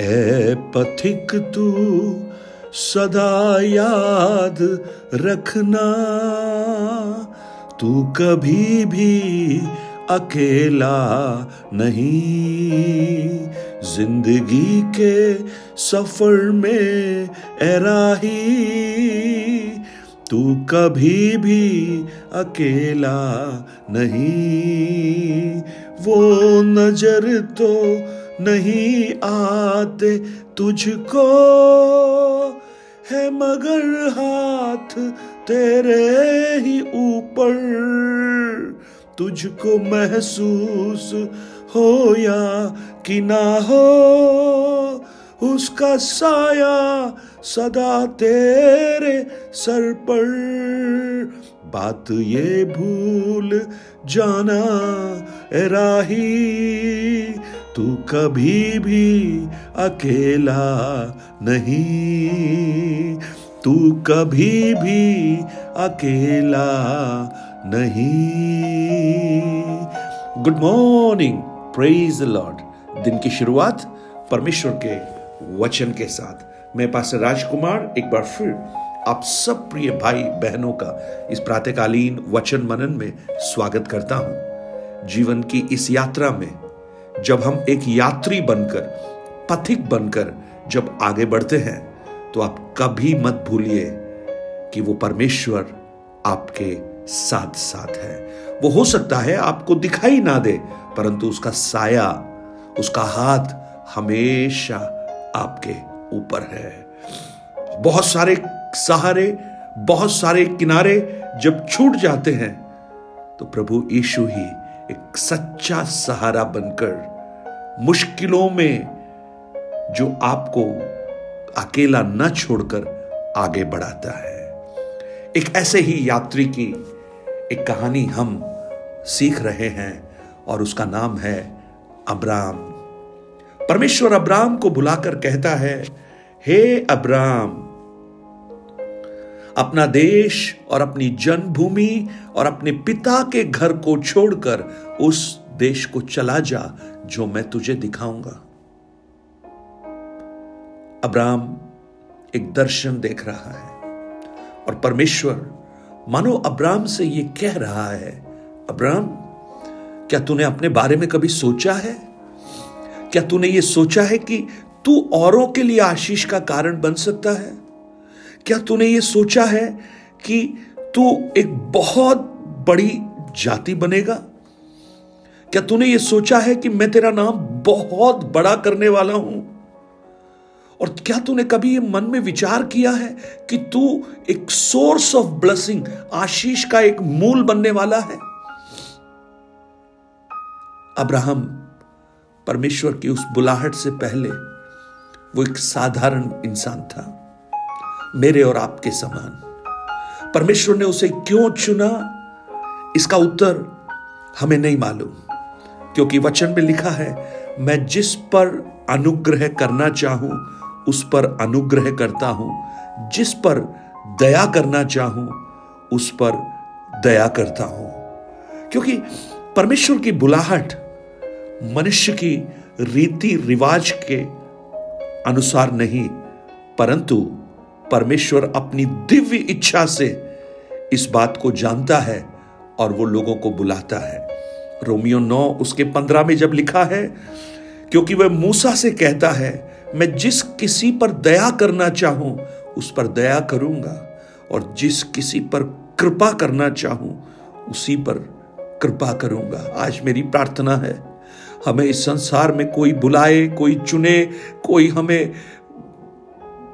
ए पथिक तू सदा याद रखना। तू कभी भी अकेला नहीं। ज़िंदगी के सफ़र में एराही तू कभी भी अकेला नहीं। वो नज़र तो नहीं आते तुझको। है मगर हाथ तेरे ही ऊपर। तुझको महसूस हो या कि ना हो, उसका साया सदा तेरे सर पर। बात ये भूल जाना राही तू कभी भी अकेला नहीं। तू कभी भी अकेला नहीं। गुड मॉर्निंग प्रेज लॉर्ड दिन की शुरुआत परमेश्वर के वचन के साथ। मैं पास राजकुमार, एक बार फिर आप सब प्रिय भाई बहनों का इस प्रातकालीन वचन मनन में स्वागत करता हूँ। जीवन की इस यात्रा में जब हम एक यात्री बनकर, पथिक बनकर जब आगे बढ़ते हैं तो आप कभी मत भूलिए कि वो परमेश्वर आपके साथ साथ है। वो हो सकता है आपको दिखाई ना दे, परंतु उसका साया, उसका हाथ हमेशा आपके ऊपर है। बहुत सारे सहारे, बहुत सारे किनारे जब छूट जाते हैं तो प्रभु यीशु ही एक सच्चा सहारा बनकर मुश्किलों में जो आपको अकेला न छोड़कर आगे बढ़ाता है। एक ऐसे ही यात्री की एक कहानी हम सीख रहे हैं और उसका नाम है अब्राम। परमेश्वर अब्राम को बुलाकर कहता है, हे अब्राम अपना देश और अपनी जन्मभूमि और अपने पिता के घर को छोड़कर उस देश को चला जा, जो मैं तुझे दिखाऊँगा। अब्राम एक दर्शन देख रहा है और परमेश्वर, मानो अब्राम से यह कह रहा है अब्राम क्या तूने अपने बारे में कभी सोचा है? क्या तूने ये सोचा है कि तू औरों के लिए आशीष का कारण बन सकता है? क्या तूने ये सोचा है कि तू एक बहुत बड़ी जाति बनेगा? क्या तूने ये सोचा है कि मैं तेरा नाम बहुत बड़ा करने वाला हूँ? और क्या तूने कभी ये मन में विचार किया है कि तू एक सोर्स ऑफ़ ब्लेसिंग आशीष का एक मूल बनने वाला है? अब्राहम परमेश्वर की उस बुलाहट से पहले वो एक साधारण इंसान था। मेरे और आपके समान। परमेश्वर ने उसे क्यों चुना? इसका उत्तर हमें नहीं मालूम, क्योंकि वचन में लिखा है, मैं जिस पर अनुग्रह करना चाहूँ, उस पर अनुग्रह करता हूँ। जिस पर दया करना चाहूँ, उस पर दया करता हूँ। क्योंकि परमेश्वर की बुलाहट मनुष्य की रीति रिवाज के अनुसार नहीं, परंतु परमेश्वर अपनी दिव्य इच्छा से इस बात को जानता है और वो लोगों को बुलाता है। रोमियो नौ उसके पंद्रह में जब लिखा है, क्योंकि वह मूसा से कहता है, मैं जिस किसी पर दया करना चाहूँ, उस पर दया करूँगा, और जिस किसी पर कृपा करना चाहूँ, उसी पर कृपा करूँगा। आज मेरी प्रार्थना है, हमें इस संसार में कोई बुलाए, कोई चुने, कोई हमें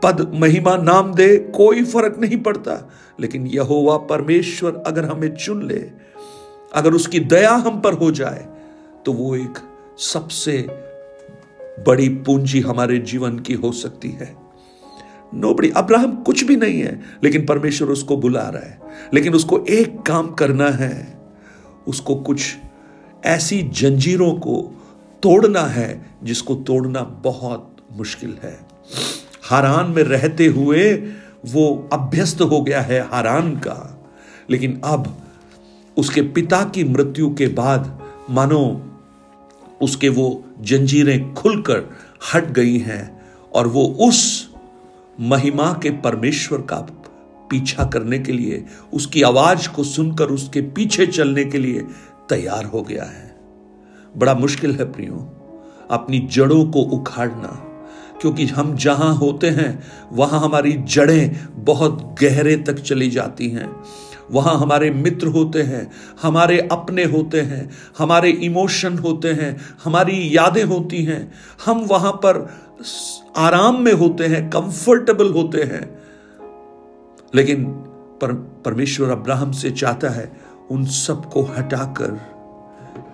पद, महिमा, नाम दे, कोई फ़र्क नहीं पड़ता। लेकिन यहोवा परमेश्वर अगर हमें चुन ले, अगर उसकी दया हम पर हो जाए तो वो एक सबसे बड़ी पूंजी हमारे जीवन की हो सकती है। नोबड़ी अब्राहम कुछ भी नहीं है, लेकिन परमेश्वर उसको बुला रहा है। लेकिन उसको एक काम करना है, उसको कुछ ऐसी जंजीरों को तोड़ना है, जिसको तोड़ना बहुत मुश्किल है। हारान में रहते हुए वो अभ्यस्त हो गया है हारान का। लेकिन अब उसके पिता की मृत्यु के बाद, मानो उसके वो जंजीरें खुलकर हट गई हैं और वो उस महिमा के परमेश्वर का पीछा करने के लिए, उसकी आवाज़ को सुनकर उसके पीछे चलने के लिए तैयार हो गया है। बड़ा मुश्किल है प्रियो, अपनी जड़ों को उखाड़ना। क्योंकि हम जहाँ होते हैं वहाँ हमारी जड़ें बहुत गहरे तक चली जाती हैं। वहाँ हमारे मित्र होते हैं हमारे अपने होते हैं हमारे इमोशन होते हैं हमारी यादें होती हैं। हम वहाँ पर आराम में होते हैं कंफर्टेबल होते हैं। लेकिन पर, परमेश्वर अब्राहम से चाहता है उन सबको हटाकर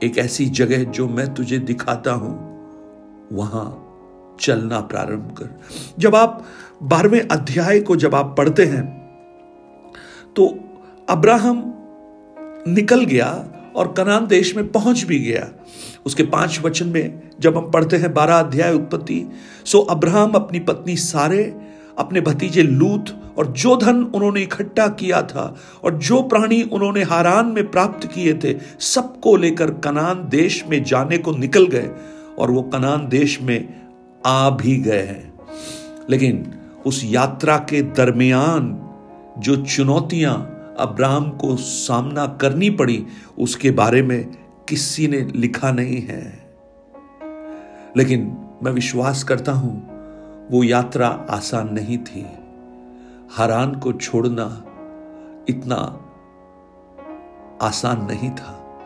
एक ऐसी जगह जो मैं तुझे दिखाता हूँ वहाँ चलना प्रारंभ कर। जब आप बारहवें अध्याय को जब आप पढ़ते हैं तो अब्राहम निकल गया और कनान देश में पहुँच भी गया। उसके पाँच वचन में जब हम पढ़ते हैं बारह अध्याय उत्पत्ति, सो अब्राहम अपनी पत्नी सारे, अपने भतीजे लूत और जो धन उन्होंने इकट्ठा किया था और जो प्राणी उन्होंने हारान में प्राप्त किए थे, सबको लेकर कनान देश में जाने को निकल गए और वो कनान देश में आ भी गए हैं। लेकिन उस यात्रा के दरमियान जो चुनौतियाँ अब्राहम को सामना करनी पड़ी, उसके बारे में किसी ने लिखा नहीं है। लेकिन मैं विश्वास करता हूँ, वो यात्रा आसान नहीं थी। हरान को छोड़ना इतना आसान नहीं था।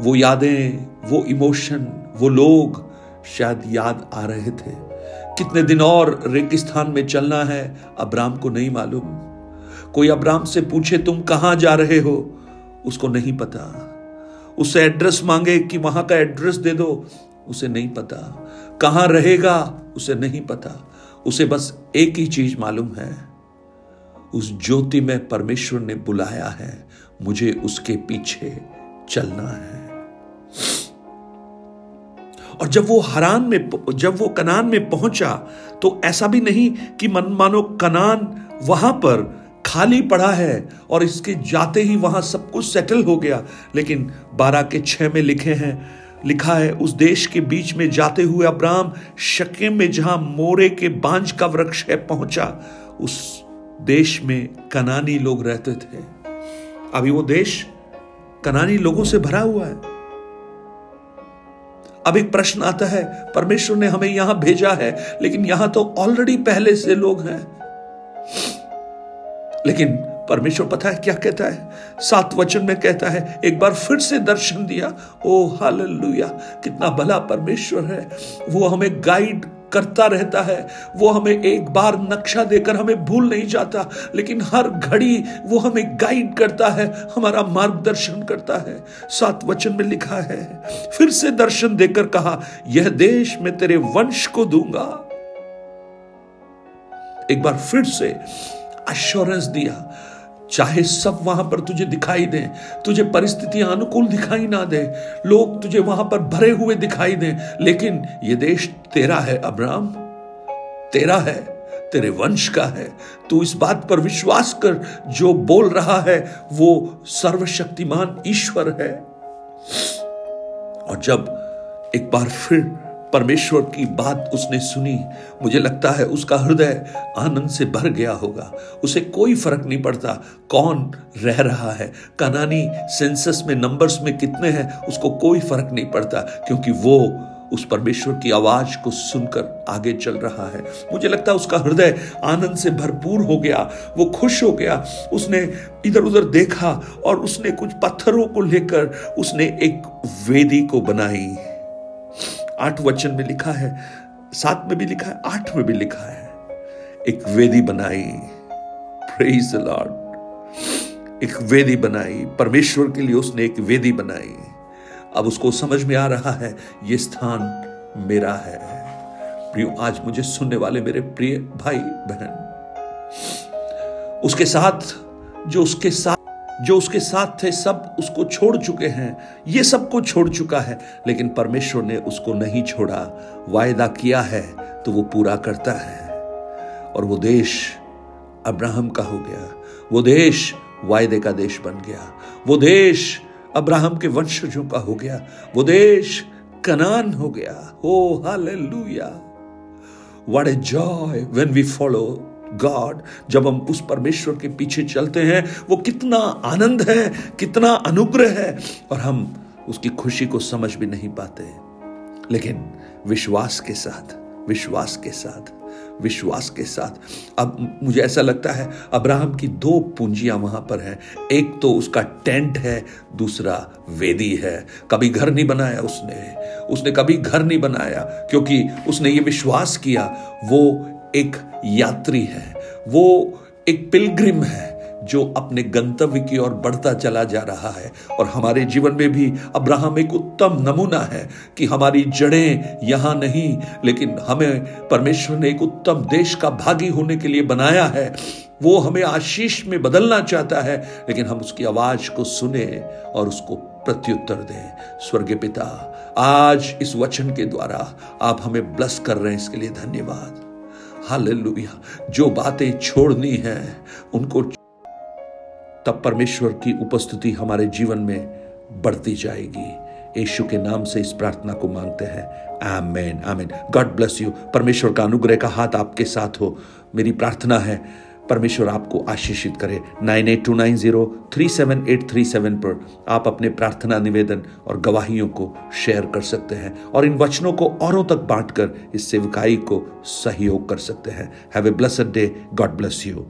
वो यादें, वो इमोशन, वो लोग शायद याद आ रहे थे। कितने दिन और रेगिस्तान में चलना है अब्राम को नहीं मालूम। कोई अब्राम से पूछे, तुम कहाँ जा रहे हो? उसको नहीं पता। उससे एड्रेस मांगे कि वहाँ का एड्रेस दे दो, उसे नहीं पता। कहाँ रहेगा, उसे नहीं पता। उसे बस एक ही चीज़ मालूम है। उस ज्योति में परमेश्वर ने बुलाया है, मुझे उसके पीछे चलना है। और जब वो हरान में जब वो कनान में पहुँचा तो ऐसा भी नहीं कि मन मानो कनान वहाँ पर खाली पड़ा है और इसके जाते ही वहाँ सब कुछ सेटल हो गया। लेकिन बारह के छह में लिखे हैं, लिखा है, उस देश के बीच में जाते हुए अब्राम शके में जहाँ मोरे के बांझ का वृक्ष है पहुँचा, उस देश में कनानी लोग रहते थे। अभी वो देश कनानी लोगों से भरा हुआ है। अब एक प्रश्न आता है, परमेश्वर ने हमें यहाँ भेजा है, लेकिन यहाँ तो ऑलरेडी पहले से लोग हैं। लेकिन परमेश्वर पता है क्या कहता है? सात वचन में कहता है, एक बार फिर से दर्शन दिया, ओ हालेलुया, कितना भला परमेश्वर है, वो हमें गाइड करता रहता है। वो हमें एक बार नक्शा देकर हमें भूल नहीं जाता, लेकिन हर घड़ी वो हमें गाइड करता है, हमारा मार्गदर्शन करता है। सात वचन में लिखा है, फिर से दर्शन देकर कहा, यह देश मैं तेरे वंश को दूँगा। एक बार फिर से अश्योरेंस दिया। चाहे सब वहाँ पर तुझे दिखाई दे, तुझे परिस्थितियाँ अनुकूल दिखाई ना दे, लोग तुझे वहाँ पर भरे हुए दिखाई दे, लेकिन ये देश तेरा है अब्राम तेरा है, तेरे वंश का है। तू इस बात पर विश्वास कर, जो बोल रहा है, वो सर्वशक्तिमान ईश्वर है। और जब एक बार फिर परमेश्वर की बात उसने सुनी। मुझे लगता है उसका हृदय आनंद से भर गया होगा। उसे कोई फ़र्क नहीं पड़ता कौन रह रहा है। कनानी सेंसस में नंबर्स में कितने हैं, उसको कोई फ़र्क नहीं पड़ता, क्योंकि वो उस परमेश्वर की आवाज़ को सुनकर आगे चल रहा है। मुझे लगता है उसका हृदय आनंद से भरपूर हो गया। वो खुश हो गया। उसने इधर उधर देखा और उसने कुछ पत्थरों को लेकर उसने एक वेदी को बनाई। आठ वचन में लिखा है, सात में भी लिखा है, आठ में भी लिखा है। एक वेदी बनाई प्रेज लॉर्ड एक वेदी बनाई, परमेश्वर के लिए उसने एक वेदी बनाई। अब उसको समझ में आ रहा है, ये स्थान मेरा है। प्रियो, आज मुझे सुनने वाले मेरे प्रिय भाई बहन उसके साथ, जो उसके साथ जो उसके साथ थे, सब उसको छोड़ चुके हैं। ये सबको छोड़ चुका है, लेकिन परमेश्वर ने उसको नहीं छोड़ा। वायदा किया है तो वो पूरा करता है। और वो देश अब्राहम का हो गया। वो देश वायदे का देश बन गया। वो देश अब्राहम के वंशजों का हो गया। वो देश कनान हो गया। हो, hallelujah. What a joy we follow God जब हम उस परमेश्वर के पीछे चलते हैं, वो कितना आनंद है, कितना अनुग्रह है, और हम उसकी खुशी को समझ भी नहीं पाते लेकिन विश्वास के साथ, विश्वास के साथ, विश्वास के साथ। अब मुझे ऐसा लगता है, अब्राहम की दो पूंजियाँ वहाँ पर हैं। एक तो उसका टेंट है, दूसरा वेदी है। कभी घर नहीं बनाया उसने। उसने कभी घर नहीं बनाया, क्योंकि उसने ये विश्वास किया, वो एक यात्री है। वो एक पिलग्रिम है जो अपने गंतव्य की ओर बढ़ता चला जा रहा है और हमारे जीवन में भी अब्राहम एक उत्तम नमूना है कि हमारी जड़ें यहाँ नहीं, लेकिन हमें परमेश्वर ने एक उत्तम देश का भागी होने के लिए बनाया है। वो हमें आशीष में बदलना चाहता है, लेकिन हम उसकी आवाज़ को सुने और उसको प्रत्युत्तर दें। स्वर्ग पिता, आज इस वचन के द्वारा आप हमें ब्लस कर रहे हैं, इसके लिए धन्यवाद। हालेलुया। जो बातें छोड़नी है, उनको तब परमेश्वर की उपस्थिति हमारे जीवन में बढ़ती जाएगी। यीशु के नाम से इस प्रार्थना को मांगते हैं। Amen amen. God bless you. परमेश्वर का अनुग्रह का हाथ आपके साथ हो। मेरी प्रार्थना है परमेश्वर आपको आशीषित करे। Nine eight two nine zero three seven eight three seven पर आप अपने प्रार्थना निवेदन और गवाहियों को शेयर कर सकते हैं और इन वचनों को औरों तक बांटकर इस सेवकाई को सहयोग कर सकते हैं। Have a blessed day God bless you